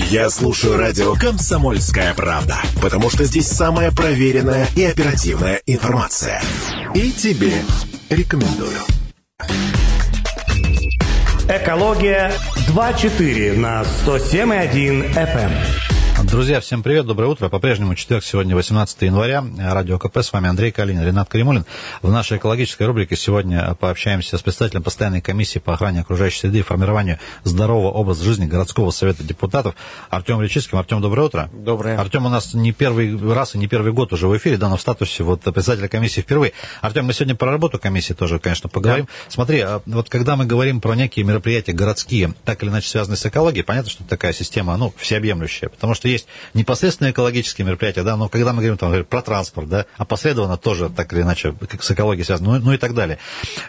Я слушаю радио «Комсомольская правда», потому что здесь самая проверенная и оперативная информация. И тебе рекомендую. Экология 2.4 на 107.1 FM. Друзья, всем привет, доброе утро. По-прежнему четверг, сегодня 18 января. Радио КП, с вами Андрей Калинин, Ренат Каримулин. В нашей экологической рубрике сегодня пообщаемся с представителем постоянной комиссии по охране окружающей среды и формированию здорового образа жизни городского совета депутатов Артем Речицким. Артем, доброе утро. Доброе. Артем у нас не первый раз и не первый год уже в эфире, да, но в статусе вот председателя комиссии впервые. Артем, мы сегодня про работу комиссии тоже, конечно, поговорим. Да. Смотри, а вот когда мы говорим про некие мероприятия городские, так или иначе связанные с экологией, понятно, что такая система, ну, всеобъемлющая, потому что есть непосредственно экологические мероприятия, да, но когда мы говорим там, про транспорт, да, опосредованно тоже так или иначе с экологией связано, ну, ну и так далее.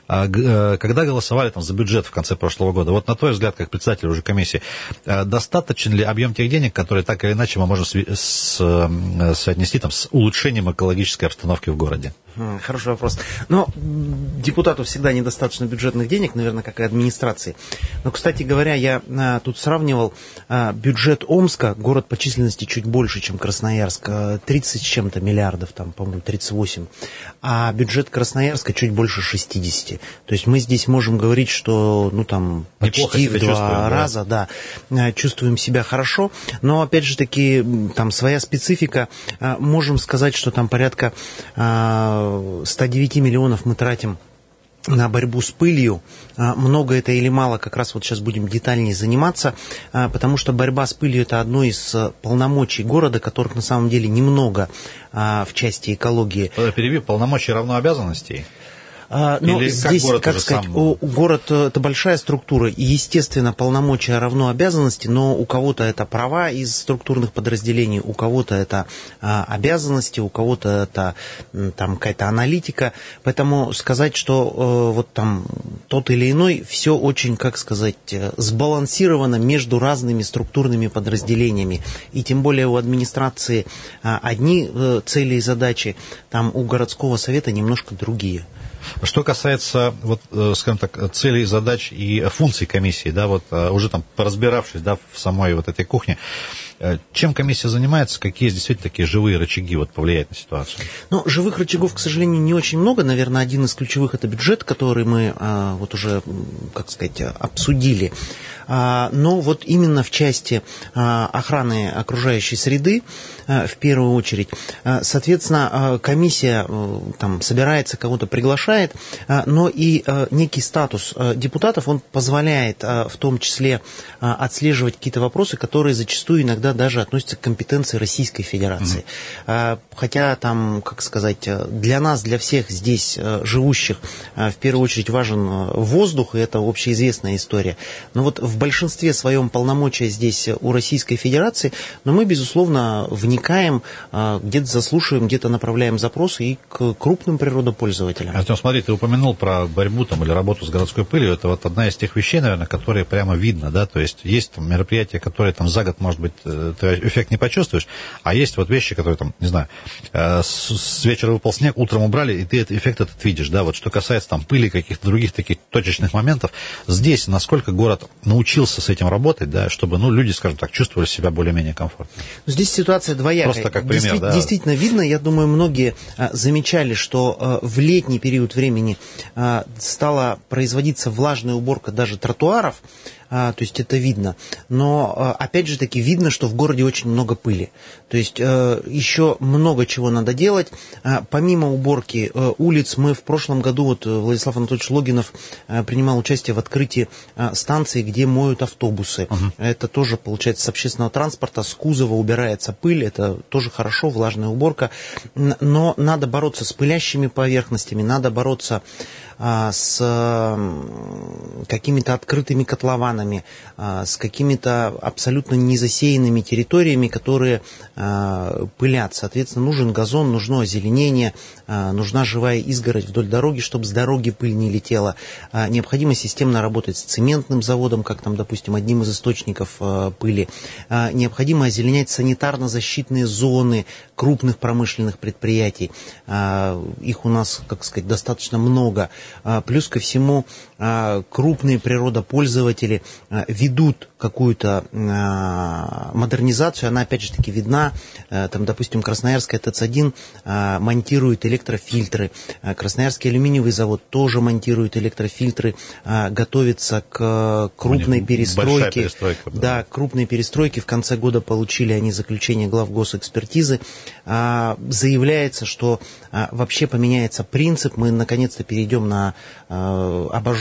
А, э, когда голосовали там за бюджет в конце прошлого года, вот на твой взгляд, как председатель уже комиссии, э, достаточен ли объем тех денег, которые так или иначе мы можем с, с, э, соотнести там, с улучшением экологической обстановки в городе? Хороший вопрос. Но депутату всегда недостаточно бюджетных денег, наверное, как и администрации. Но, кстати говоря, я а, тут сравнивал а, бюджет Омска, город по численности чуть больше, чем Красноярск, 30 с чем-то миллиардов, там, по-моему, 38. А бюджет Красноярска чуть больше 60. То есть мы здесь можем говорить, что, ну, там, почти в два раза, да. да, чувствуем себя хорошо. Но, опять же таки, там своя специфика. Можем сказать, что там порядка 109 миллионов мы тратим на борьбу с пылью. А, много это или мало, как раз вот сейчас будем детальнее заниматься, а, потому что борьба с пылью это одно из э, полномочий города, которых на самом деле немного а, в части экологии. Перебью, полномочия равно обязанностей? А, но Или здесь, как, город как сказать, сам... город э, это большая структура, и, естественно, полномочия равно обязанности, но у кого-то это права из структурных подразделений, у кого-то это а, обязанности, у кого-то это там какая-то аналитика. Поэтому сказать, что а, вот там тот или иной, все очень, как сказать, э, сбалансировано между разными структурными подразделениями. И тем более у администрации а, одни цели и задачи, там у городского совета немножко другие. Что касается, вот, э, скажем так, целей, задач и функций комиссии, да, вот э, уже там поразбиравшись, да, в самой вот этой кухне, чем комиссия занимается? Какие действительно такие живые рычаги вот, повлияют на ситуацию? Ну, живых рычагов, к сожалению, не очень много. Наверное, один из ключевых это бюджет, который мы а, вот уже, как сказать, обсудили. А, но вот именно в части а, охраны окружающей среды, в первую очередь, соответственно, комиссия там собирается, кого-то приглашает, но и некий статус депутатов, он позволяет в том числе отслеживать какие-то вопросы, которые зачастую иногда иногда даже относится к компетенции Российской Федерации. Mm-hmm. Хотя там, как сказать, для нас, для всех здесь э, живущих, э, в первую очередь важен э, воздух, и это общеизвестная история. Но вот в большинстве своем полномочия здесь у Российской Федерации, но мы, безусловно, вникаем, где-то заслушиваем, где-то направляем запросы и к крупным природопользователям. Артем, смотри, ты упомянул про борьбу там, или работу с городской пылью. Это вот одна из тех вещей, наверное, которые прямо видно, да, то есть есть там мероприятия, которые там за год, может быть, ты эффект не почувствуешь, а есть вот вещи, которые там, не знаю, э, с, вечера выпал снег, утром убрали, и ты этот эффект этот видишь, да, вот что касается там пыли, каких-то других таких точечных моментов, здесь насколько город научился с этим работать, да, чтобы, ну, люди, скажем так, чувствовали себя более-менее комфортно. Здесь ситуация двоякая. Просто как пример, Действи- да. Действительно видно, я думаю, многие а, замечали, что а, в летний период времени а, стала производиться влажная уборка даже тротуаров, то есть это видно. Но, а, опять же таки, видно, что в городе очень много пыли. То есть э, еще много чего надо делать. А, помимо уборки э, улиц, мы в прошлом году, вот э, Владислав Анатольевич Логинов принимал участие в открытии станции, где моют автобусы. Uh-huh. Это тоже, получается, с общественного транспорта, с кузова убирается пыль, это тоже хорошо, влажная уборка. Но надо бороться с пылящими поверхностями, надо бороться с какими-то открытыми котлованами, с какими-то абсолютно незасеянными территориями, которые Э, пылят. Соответственно, нужен газон, нужно озеленение, нужна живая изгородь вдоль дороги, чтобы с дороги пыль не летела. Необходимо системно работать с цементным заводом, как там, допустим, одним из источников пыли. Необходимо озеленять санитарно-защитные зоны крупных промышленных предприятий. Их у нас, как сказать, достаточно много. Плюс ко всему, крупные природопользователи ведут какую-то модернизацию, она опять же таки видна, там, допустим, Красноярская ТЭЦ-1 монтирует электрофильтры, Красноярский алюминиевый завод тоже монтирует электрофильтры, готовится к крупной перестройке. Да. да, крупной перестройки. В конце года получили они заключение глав госэкспертизы. Заявляется, что вообще поменяется принцип, мы наконец-то перейдем на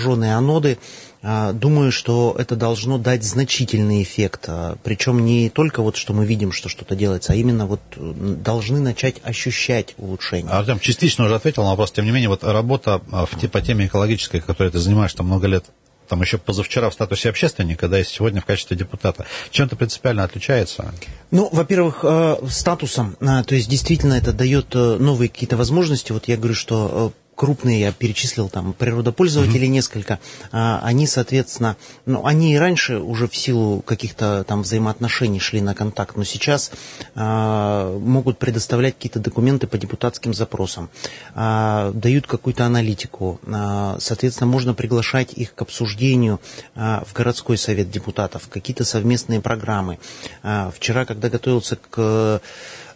обожженные аноды. А, думаю, что это должно дать значительный эффект. А, Причем не только вот, что мы видим, что что-то делается, а именно вот должны начать ощущать улучшение. Артем частично уже ответил на вопрос. Тем не менее, вот работа а, в, по теме экологической, которой ты занимаешься там много лет, там еще позавчера в статусе общественника, да, и сегодня в качестве депутата. Чем-то принципиально отличается? Ну, во-первых, статусом, то есть действительно это дает э, новые какие-то возможности. Вот я говорю, что э, крупные, я перечислил там природопользователей mm-hmm. несколько, а, они, соответственно, ну, они и раньше уже в силу каких-то там взаимоотношений шли на контакт, но сейчас а, могут предоставлять какие-то документы по депутатским запросам, а, дают какую-то аналитику, а, соответственно, можно приглашать их к обсуждению а, в городской совет депутатов, какие-то совместные программы. А, вчера, когда готовился к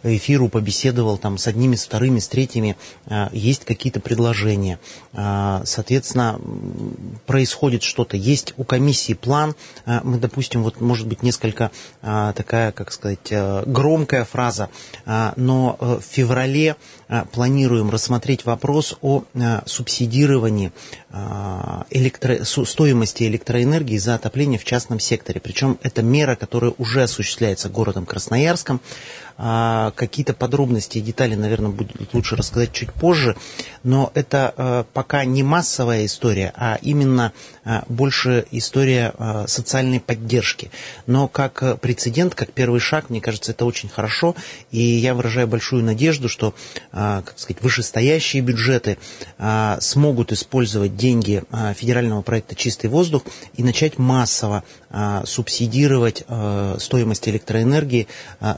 эфиру побеседовал там с одними, с вторыми, с третьими, а, есть какие-то предложения. А, соответственно, происходит что-то. Есть у комиссии план. А, мы, допустим, вот может быть несколько такая, как сказать, громкая фраза, но э, в феврале планируем рассмотреть вопрос о субсидировании электро... стоимости электроэнергии за отопление в частном секторе. Причем это мера, которая уже осуществляется городом Красноярском. Какие-то подробности и детали, наверное, будет лучше рассказать чуть позже. Но это а, пока не массовая история, а именно а, больше история социальной поддержки. Но как прецедент, как первый шаг, мне кажется, это очень хорошо. И я выражаю большую надежду, что как сказать, вышестоящие бюджеты смогут использовать деньги федерального проекта «Чистый воздух» и начать массово субсидировать стоимость электроэнергии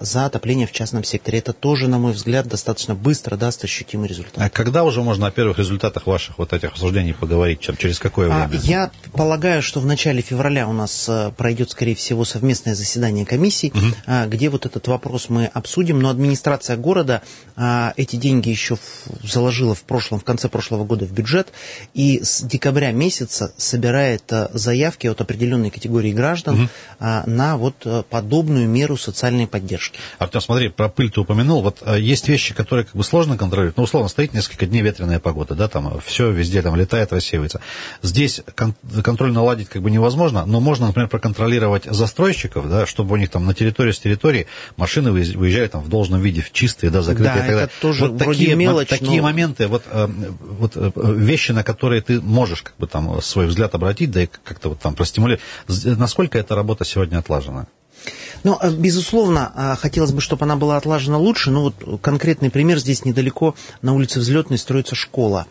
за отопление в частном секторе. Это тоже, на мой взгляд, достаточно быстро даст ощутимый результат. А когда уже можно о первых результатах ваших вот этих обсуждений поговорить? Через какое а, время? Я полагаю, что в начале февраля у нас э, пройдет, скорее всего, совместное заседание комиссии, угу. где вот этот вопрос мы обсудим. Но администрация города а, эти деньги еще заложила в прошлом, в конце прошлого года в бюджет. И с декабря месяца собирает э, заявки от определенной категории граждан угу. на вот э, подобную меру социальной поддержки. Артем, смотри, про пыль ты упомянул. Вот э, есть вещи, которые как бы сложно контролировать. Ну, условно, стоит несколько дней ветреная погода, да, там все везде там летает, рассеивается. Здесь кон- контроль наладить как бы невозможно, но можно, например, проконтролировать застройщиков, да, чтобы у них там на территории с территории машины выезжали там в должном виде, в чистые, да, закрытые. Да, это тоже вот такие, мелочь, такие но... моменты, вот, э, вот э, вещи, на которые ты можешь как бы там свой взгляд обратить, да и как-то вот там простимулировать. Насколько эта работа сегодня отлажена? Ну, э, безусловно, э, хотелось бы, чтобы она была отлажена лучше. Но вот конкретный пример здесь недалеко на улице Взлетной строится школа.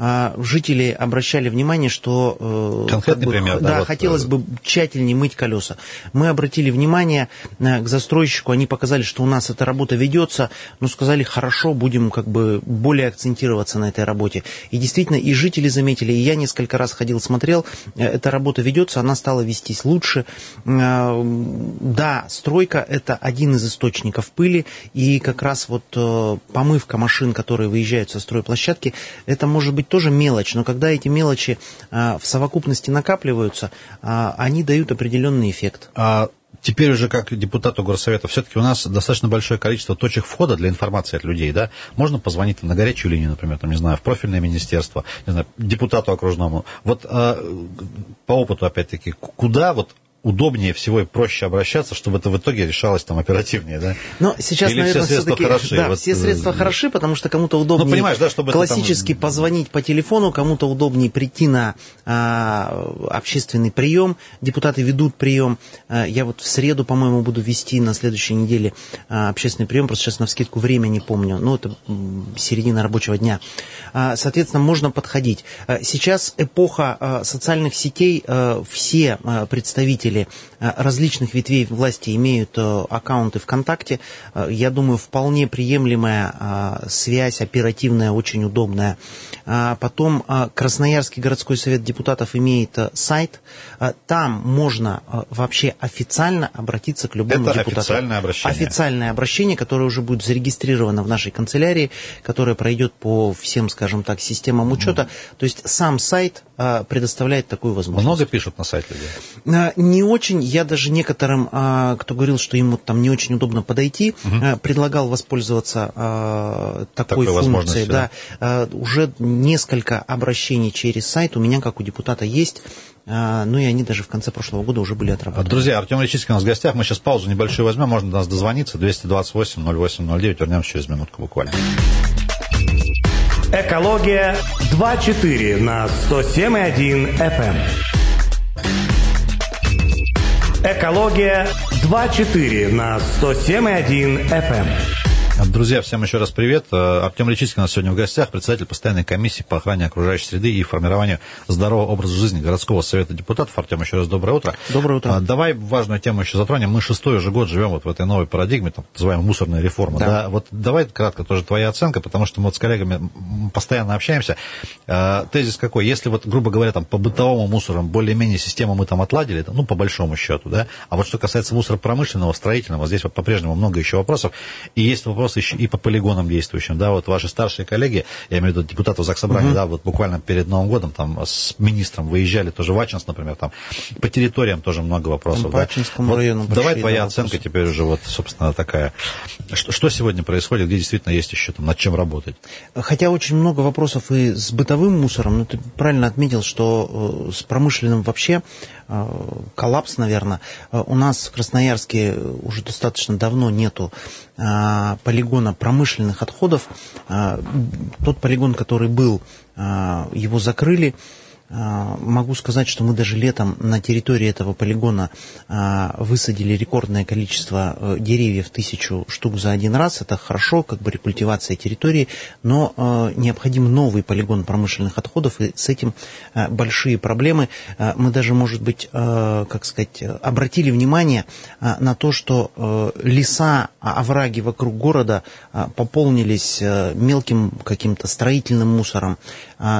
А, жители обращали внимание, что э, Конкретный как бы, пример, да, да, вот, хотелось бы тщательнее мыть колеса. Мы обратили внимание к застройщику, они показали, что у нас эта работа ведется, но сказали, хорошо, будем как бы более акцентироваться на этой работе. И действительно, и жители заметили, и я несколько раз ходил, смотрел, эта работа ведется, она стала вестись лучше. Да, стройка – это один из источников пыли, и как раз вот э, помывка машин, которые выезжают со стройплощадки, это может быть тоже мелочь, но когда эти мелочи э, в совокупности накапливаются, э, они дают определенный эффект. А теперь уже как депутату горсовета, все-таки у нас достаточно большое количество точек входа для информации от людей, да? Можно позвонить на горячую линию, например, там, не знаю, в профильное министерство, не знаю, депутату окружному. Вот а, по опыту, опять-таки, куда вот удобнее всего и проще обращаться, чтобы это в итоге решалось там оперативнее, да? Но сейчас, Или наверное, все средства хороши? Да, вот, все средства э, хороши, потому что кому-то удобнее ну, понимаешь, да, чтобы классически там... позвонить по телефону, кому-то удобнее прийти на а, общественный прием. Депутаты ведут прием. А, я вот в среду, по-моему, буду вести на следующей неделе а, общественный прием, просто сейчас на вскидку время не помню, но это середина рабочего дня. А, соответственно, можно подходить. А, сейчас эпоха а, социальных сетей, а, все а, представители представители различных ветвей власти имеют аккаунты ВКонтакте. Я думаю, вполне приемлемая связь, оперативная, очень удобная. Потом Красноярский городской совет депутатов имеет сайт. Там можно вообще официально обратиться к любому Это депутату. официальное обращение. Официальное обращение, которое уже будет зарегистрировано в нашей канцелярии, которое пройдет по всем, скажем так, системам учета. Mm. То есть сам сайт предоставляет такую возможность. Много пишут на сайте людей? А, не очень. Я даже некоторым, а, кто говорил, что ему там не очень удобно подойти, угу. предлагал воспользоваться такой, такой функцией. Да. Да. Уже несколько обращений через сайт у меня, как у депутата, есть. Ну и они даже в конце прошлого года уже были отработаны. Друзья, Артем Личицкий у нас в гостях. Мы сейчас паузу небольшую возьмем. Можно до нас дозвониться. 228 0809. Вернемся через минутку буквально. Экология 2.4 на 107.1 FM. Эм. Экология 2.4 на 107.1 FM. Друзья, всем еще раз привет. Э, Артем Личицкий у нас сегодня в гостях, председатель постоянной комиссии по охране окружающей среды и формированию здорового образа жизни городского совета депутатов. Артем, еще раз доброе утро. Доброе утро. А, давай важную тему еще затронем. Мы шестой уже год живем вот в этой новой парадигме, так называемой мусорной реформы. Да. Да? Вот давай кратко тоже твоя оценка, потому что мы вот с коллегами постоянно общаемся. А, тезис какой? Если вот, грубо говоря, там по бытовому мусору более-менее систему мы там отладили, ну, по большому счету, да, а вот что касается мусора промышленного, строительного, здесь вот по-прежнему много еще вопросов. И есть вопрос вопрос еще и по полигонам действующим, да, вот ваши старшие коллеги, я имею в виду депутатов Заксобрания, угу. да, вот буквально перед Новым годом там с министром выезжали, тоже в Ачинск, например, там по территориям тоже много вопросов. По Ачинскому вот району Давай твоя оценка теперь уже вот, собственно, такая. Что, что сегодня происходит, где действительно есть еще там над чем работать? Хотя очень много вопросов и с бытовым мусором, но ты правильно отметил, что э, с промышленным вообще Э, коллапс, наверное. Э, у нас в Красноярске уже достаточно давно нету э, полигона промышленных отходов. Тот полигон, который был, его закрыли. А, могу сказать, что мы даже летом на территории этого полигона а, высадили рекордное количество э, деревьев, тысячу штук за один раз. Это хорошо, как бы рекультивация территории, но э, необходим новый полигон промышленных отходов, и с этим э, большие проблемы. Мы даже, может быть, как сказать, обратили внимание на то, что леса, овраги вокруг города пополнились мелким каким-то строительным мусором,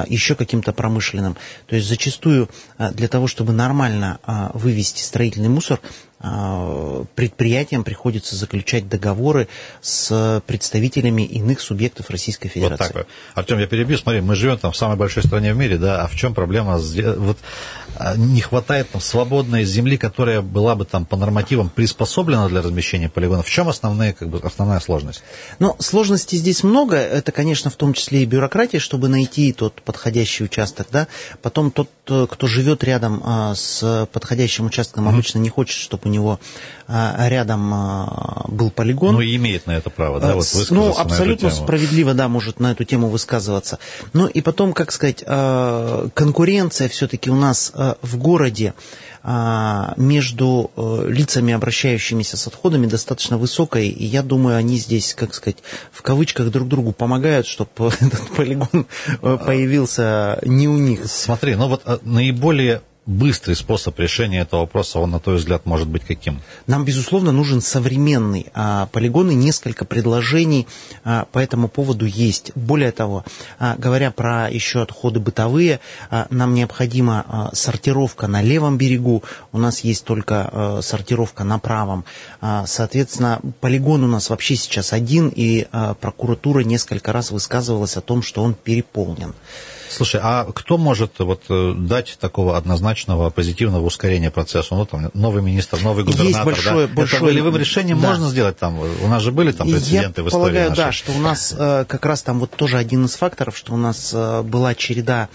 еще каким-то промышленным. То есть зачастую а, для того, чтобы нормально а, вывести строительный мусор, а, предприятиям приходится заключать договоры с представителями иных субъектов Российской Федерации. Вот так. Артем, я перебью, смотри, мы живем там в самой большой стране в мире, да, а в чем проблема? Вот а, не хватает там свободной земли, которая была бы там по нормативам приспособлена для размещения полигонов. В чем основные, как бы, основная сложность? Ну, сложностей здесь много. Это, конечно, в том числе и бюрократия, чтобы найти тот подходящий участок, да. Потом тот, кто живет рядом а, с подходящим участком, mm-hmm. обычно не хочет, чтобы у него а, рядом а, был полигон. Ну, и имеет на это право, да, вот Ну, абсолютно справедливо, да, может на эту тему высказываться. Ну, и потом, как сказать, а, конкуренция все-таки у нас в городе между лицами, обращающимися с отходами, достаточно высокая, и я думаю, они здесь, как сказать, в кавычках друг другу помогают, чтобы этот полигон появился не у них. Смотри, ну вот наиболее быстрый способ решения этого вопроса, он, на твой взгляд, может быть каким? Нам, безусловно, нужен современный а, полигон, и несколько предложений а, по этому поводу есть. Более того, а, говоря про еще отходы бытовые, а, нам необходима а, сортировка на левом берегу, у нас есть только а, сортировка на правом. А, соответственно, полигон у нас вообще сейчас один, и а, прокуратура несколько раз высказывалась о том, что он переполнен. Слушай, а кто может вот э, дать такого однозначного позитивного ускорения процесса? Ну, там, новый министр, новый губернатор, Есть большое, да? большое... Это волевым решением да. можно сделать там? У нас же были там прецеденты Я в истории полагаю, нашей. да, что у нас э, как раз там вот тоже один из факторов, что у нас э, была череда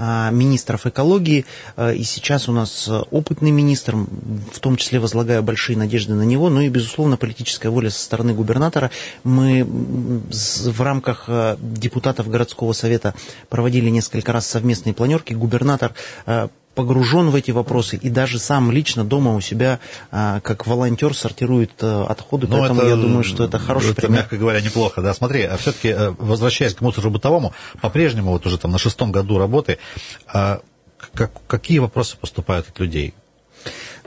а, министров экологии, а, и сейчас у нас опытный министр, в том числе возлагаю большие надежды на него, ну и, безусловно, политическая воля со стороны губернатора. Мы в рамках депутатов городского совета проводили несколько раз совместные планерки. Губернатор погружен в эти вопросы и даже сам лично дома у себя а, как волонтер сортирует а, отходы, Но ну, поэтому это, я думаю, что это хороший это, пример. мягко говоря, неплохо. Да, смотри, а все-таки э, возвращаясь к мусору бытовому, по-прежнему вот уже там на шестом году работы, а, как, какие вопросы поступают от людей?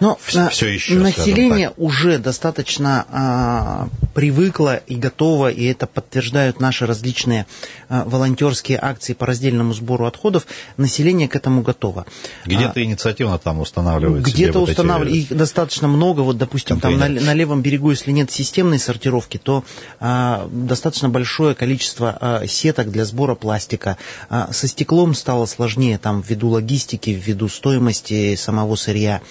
Но все, все еще. Население уже достаточно а, привыкло и готово, и это подтверждают наши различные а, волонтерские акции по раздельному сбору отходов. Население к этому готово. Где-то а, инициативно там устанавливают. Где-то вот устанавливают. Эти... Их достаточно много. Вот, допустим, там на, на левом берегу, если нет системной сортировки, то а, достаточно большое количество а, сеток для сбора пластика. А, со стеклом стало сложнее там ввиду логистики, ввиду стоимости самого сырья.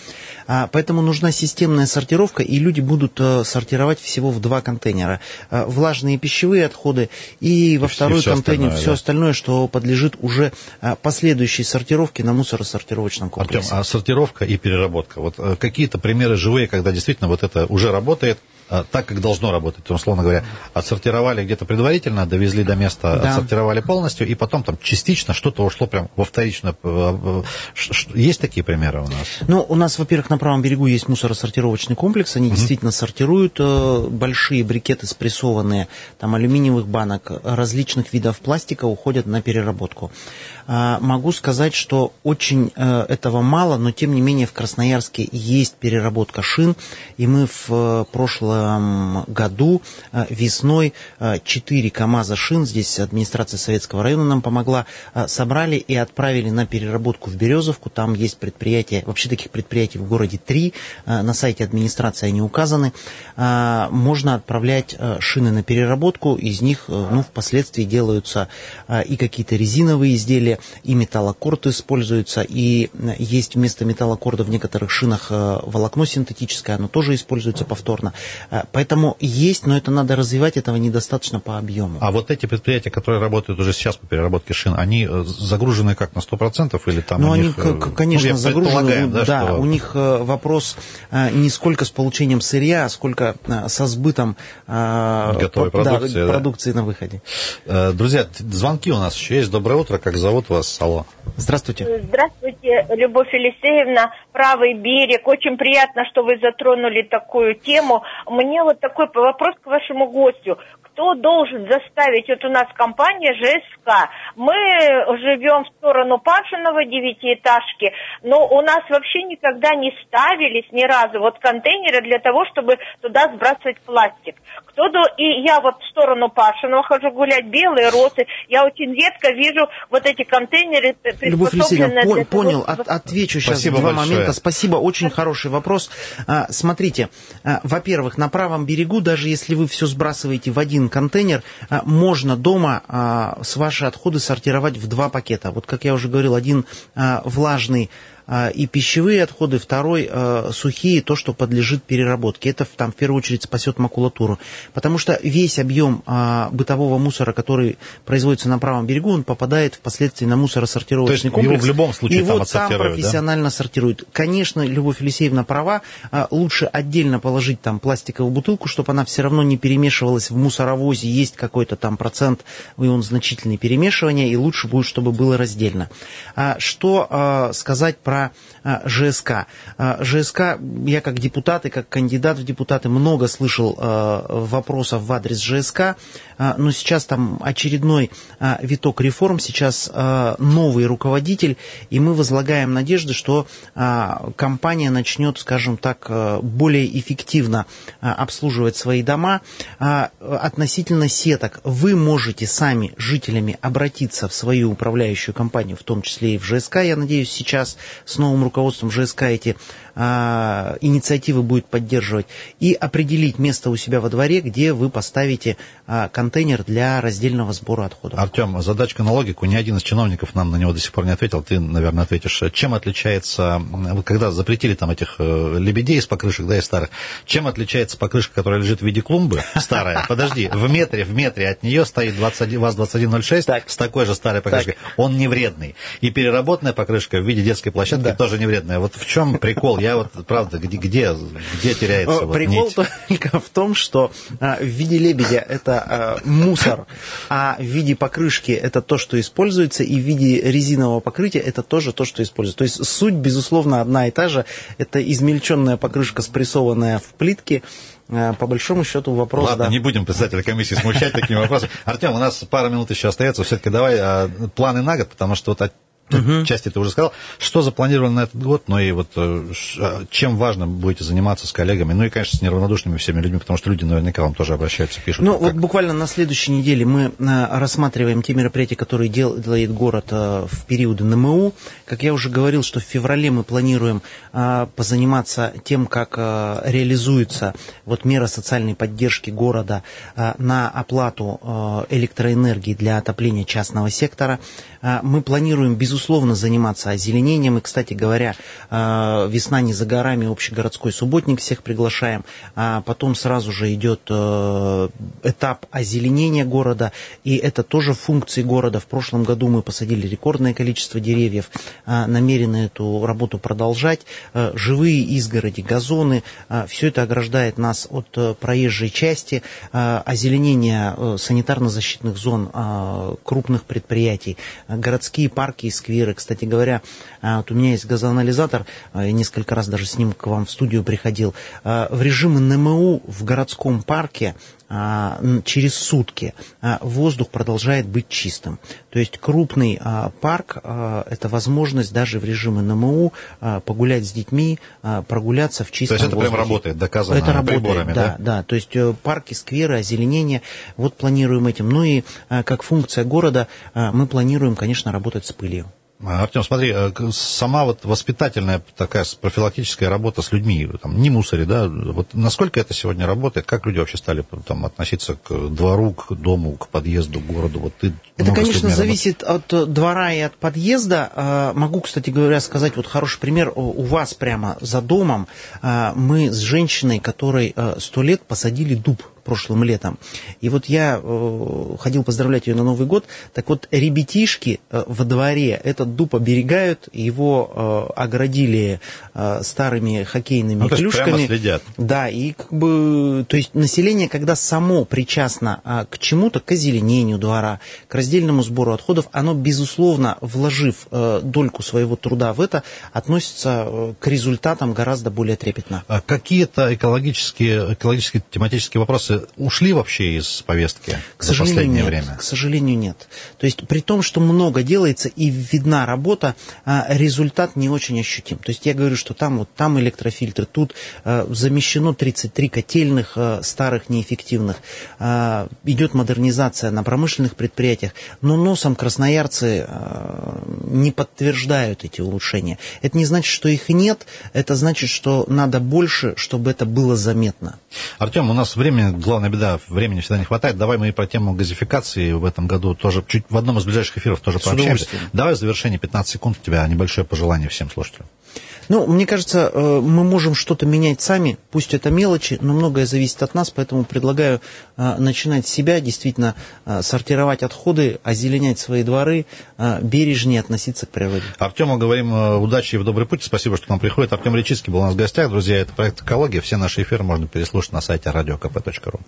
А, поэтому нужна системная сортировка, и люди будут э, сортировать всего в два контейнера. Э, влажные пищевые отходы и во второй все контейнер остальное, все да. остальное, что подлежит уже э, последующей сортировке на мусоросортировочном комплексе. Артем, а сортировка и переработка. Вот какие-то примеры живые, когда действительно вот это уже работает, а, так, как должно работать. Условно говоря, отсортировали где-то предварительно, довезли до места, да. отсортировали полностью, и потом там частично что-то ушло прям во вторично. Э, есть такие примеры у нас? Ну, у нас, во-первых, на правом берегу есть мусоросортировочный комплекс, они угу. действительно сортируют э, большие брикеты спрессованные, там алюминиевых банок, различных видов пластика уходят на переработку. А, могу сказать, что очень э, этого мало, но тем не менее в Красноярске есть переработка шин, и мы в прошлом году э, весной 4 э, КАМАЗа шин, здесь администрация Советского района нам помогла, собрали и отправили на переработку в Березовку. Там есть предприятия, вообще таких предприятий в городе три, на сайте администрации они указаны. Можно отправлять шины на переработку, из них ну, впоследствии делаются и какие-то резиновые изделия, и металлокорд используется, и есть вместо металлокорда в некоторых шинах э, волокно синтетическое, оно тоже используется повторно. Э, поэтому есть, но это надо развивать, этого недостаточно по объему. А вот эти предприятия, которые работают уже сейчас по переработке шин, они э, загружены как на 100% или там Ну, они, них, конечно, ну, загружены. Да, да что... у них вопрос не сколько с получением сырья, а сколько со сбытом готовой продукции, да, да. продукции на выходе. Друзья, звонки у нас еще есть. Доброе утро, как зовут вас? Алло. Здравствуйте. Здравствуйте, Любовь Елисеевна, правый берег. Очень приятно, что вы затронули такую тему. Мне вот такой вопрос к вашему гостю кто должен заставить, вот у нас компания ЖСК, мы живем в сторону Пашиного девятиэтажки, но у нас вообще никогда не ставились ни разу вот контейнеры для того, чтобы туда сбрасывать пластик. До... И я вот в сторону Пашиного хожу гулять, белые росы, я очень редко вижу вот эти контейнеры Любовь Алексеевна, пон, понял, от, отвечу сейчас Спасибо два большое. момента. Спасибо, очень хороший вопрос. А, смотрите, а, во-первых, на правом берегу, даже если вы все сбрасываете в один контейнер, а, можно дома а, с ваши отходы сортировать в два пакета. Вот как я уже говорил, один а, влажный и пищевые отходы, второй а, сухие, то, что подлежит переработке. Это там в первую очередь спасет макулатуру. Потому что весь объем а, бытового мусора, который производится на правом берегу, он попадает впоследствии на мусоросортировочный комплекс. Его в любом случае его там, там профессионально да? сортируют. Конечно, Любовь Елисеевна права, лучше отдельно положить там пластиковую бутылку, чтобы она все равно не перемешивалась в мусоровозе, есть какой-то там процент, и он значительный перемешивания, и лучше будет, чтобы было раздельно. Что сказать про про ЖСК. ЖСК, я как депутат и как кандидат в депутаты много слышал а, вопросов в адрес ЖСК, а, но сейчас там очередной а, виток реформ, сейчас новый руководитель, и мы возлагаем надежды, что компания начнет, скажем так, более эффективно обслуживать свои дома. Относительно сеток, вы можете сами, жителями, обратиться в свою управляющую компанию, в том числе и в ЖСК, я надеюсь, сейчас с новым руководством ЖСК эти а, инициативы будет поддерживать, и определить место у себя во дворе, где вы поставите а, контейнер для раздельного сбора отходов. Артем, задачка на логику, ни один из чиновников нам на него до сих пор не ответил, ты, наверное, ответишь. Чем отличается, когда запретили там этих э, лебедей из покрышек, да, и старых, чем отличается покрышка, которая лежит в виде клумбы, старая, подожди, в метре, в метре от нее стоит 21, ВАЗ-2106 так. с такой же старой покрышкой, он не вредный. И переработанная покрышка в виде детской площадки тоже не вредная. Вот в чем прикол? Я вот, правда, где, где, где теряется вот Прикол нить? только в том, что а, в виде лебедя это а, мусор, а в виде покрышки это то, что используется, и в виде резинового покрытия это тоже то, что используется. То есть суть, безусловно, одна и та же. Это измельченная покрышка, спрессованная в плитке, а, по большому счету вопрос... Ладно, да. не будем председателя комиссии смущать такими вопросами. Артем, у нас пара минут еще остается. Все-таки давай а, планы на год, потому что вот угу. части ты уже сказал. Что запланировано на этот год, ну и вот э, а, чем важно будете заниматься с коллегами, ну и, конечно, с неравнодушными всеми людьми, потому что люди наверняка вам тоже обращаются, пишут. Ну, вот буквально на следующей неделе мы рассматриваем те мероприятия, которые делает город в периоды НМУ. Как я уже говорил, что в феврале мы планируем позаниматься тем, как реализуется вот мера социальной поддержки города на оплату электроэнергии для отопления частного сектора. Мы планируем, безусловно, заниматься озеленением. И, кстати говоря, а, весна не за горами, общегородской субботник всех приглашаем. А потом сразу же идет э, этап озеленения города. И это тоже функции города. В прошлом году мы посадили рекордное количество деревьев. А, намерены эту работу продолжать. Э, живые изгороди, газоны. Все это ограждает нас от э, проезжей части. Озеленение санитарно-защитных зон крупных предприятий городские парки и скверы. Кстати говоря, а, вот у меня есть газоанализатор, а, я несколько раз даже с ним к вам в студию приходил. А, в режиме НМУ в городском парке через сутки воздух продолжает быть чистым. То есть крупный парк – это возможность даже в режиме НМУ погулять с детьми, прогуляться в чистом воздухе. То есть это воздухе. прям работает, доказано это работает, приборами, да? Да, да. То есть э, парки, скверы, озеленение, вот планируем этим. Ну и как функция города мы планируем, конечно, работать с пылью. Артем, смотри, э, сама вот воспитательная такая профилактическая работа с людьми, там, не мусори, да, вот насколько это сегодня работает, как люди вообще стали там, относиться к двору, к дому, к подъезду, к городу? Вот ты это, конечно, зависит от э, двора и от подъезда. А, могу, кстати говоря, сказать вот хороший пример. У вас прямо за домом а, мы с женщиной, которой э, сто лет посадили дуб прошлым летом. И вот я э, ходил поздравлять ее на Новый год. Так вот, ребятишки э, во дворе этот дуб оберегают, его э, оградили э, старыми хоккейными ну, клюшками. следят. Да, и как бы, то есть население, когда само причастно э, к чему-то, к озеленению двора, к раздельному сбору отходов, оно, безусловно, вложив э, дольку своего труда в это, относится э, к результатам гораздо более трепетно. А какие-то экологические, экологические тематические вопросы ушли вообще из повестки к за последнее нет, время? К сожалению, нет. То есть при том, что много делается и видна работа, а, результат не очень ощутим. То есть я говорю, что там вот там электрофильтры, тут а, замещено 33 котельных а, старых неэффективных, идет модернизация на промышленных предприятиях, но носом красноярцы не подтверждают эти улучшения. Это не значит, что их нет, это значит, что надо больше, чтобы это было заметно. Артем, у нас время главная беда, времени всегда не хватает. Давай мы и про тему газификации в этом году тоже чуть в одном из ближайших эфиров тоже пообщаемся. Давай в завершение 15 секунд у тебя небольшое пожелание всем слушателям. Ну, мне кажется, э, мы можем что-то менять сами, пусть это мелочи, но многое зависит от нас, поэтому предлагаю э, начинать с себя, действительно э, сортировать отходы, озеленять свои дворы, бережнее относиться к природе. Артему говорим удачи и в добрый путь. Спасибо, что к нам приходит. Артем Речицкий был у нас в гостях. Друзья, это проект «Экология». Все наши эфиры можно переслушать на сайте radiokp.ru.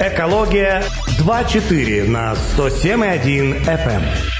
Экология 2.4 на 107.1 FM.